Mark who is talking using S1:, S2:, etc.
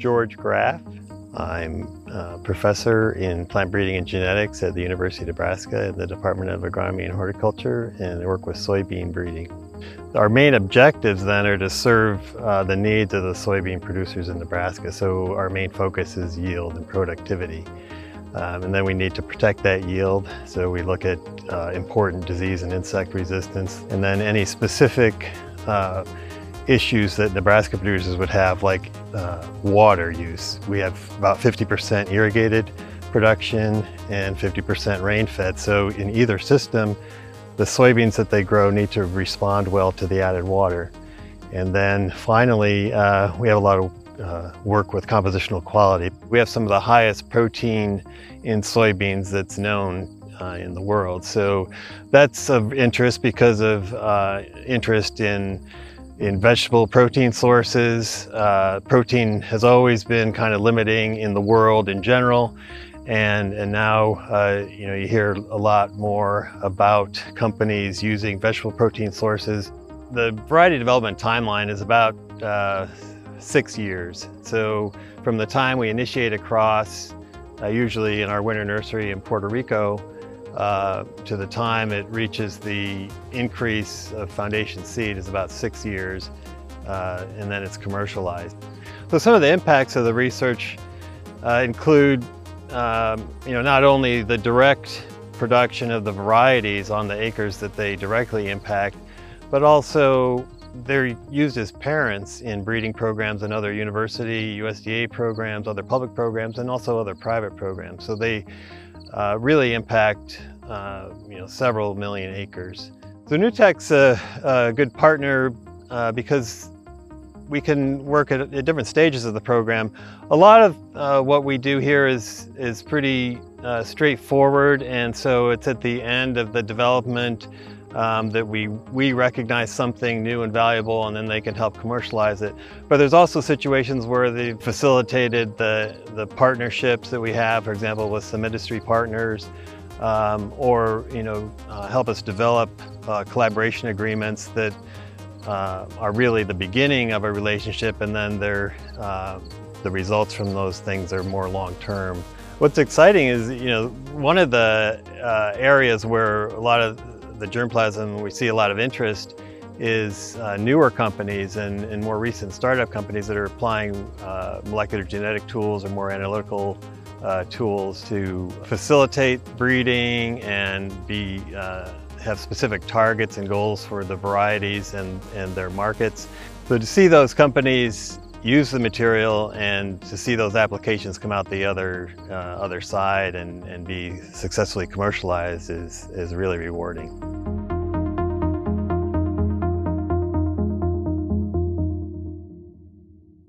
S1: George Graef. I'm a professor in plant breeding and genetics at the University of Nebraska in the Department of Agronomy and Horticulture, and I work with soybean breeding. Our main objectives then are to serve uh, the needs of the soybean producers in Nebraska. So our main focus is yield and productivity. Um, and then we need to protect that yield. So we look at uh, important disease and insect resistance, and then any specific uh, issues that Nebraska producers would have, like uh, water use. We have about 50% irrigated production and 50% rain-fed. So in either system, the soybeans that they grow need to respond well to the added water. And then finally, uh, we have a lot of uh, work with compositional quality. We have some of the highest protein in soybeans that's known uh, in the world. So that's of interest because of uh, interest in in vegetable protein sources. Uh, protein has always been kind of limiting in the world in general. And, and now, uh, you know, you hear a lot more about companies using vegetable protein sources. The variety development timeline is about uh, six years. So from the time we initiate a cross, uh, usually in our winter nursery in Puerto Rico, uh, to the time it reaches the increase of foundation seed is about six years, uh, and then it's commercialized. So some of the impacts of the research uh, include, um, you know, not only the direct production of the varieties on the acres that they directly impact, but also they're used as parents in breeding programs and other university, USDA programs, other public programs, and also other private programs. So they uh, really impact uh, you know, several million acres. So NUtech's a, a good partner uh, because we can work at, at, different stages of the program. A lot of uh, what we do here is, is pretty uh, straightforward and so it's at the end of the development um, that we, we recognize something new and valuable and then they can help commercialize it. But there's also situations where they facilitated the, the partnerships that we have, for example, with some industry partners, um, or you know, uh, help us develop uh, collaboration agreements that uh, are really the beginning of a relationship and then they're, uh, the results from those things are more long-term. What's exciting is, you know, one of the uh, areas where a lot of the germplasm, we see a lot of interest is uh, newer companies and, and, more recent startup companies that are applying uh, molecular genetic tools or more analytical uh, tools to facilitate breeding and be uh, have specific targets and goals for the varieties and, and their markets. So to see those companies use the material and to see those applications come out the other uh, other side and, and be successfully commercialized is, is really rewarding.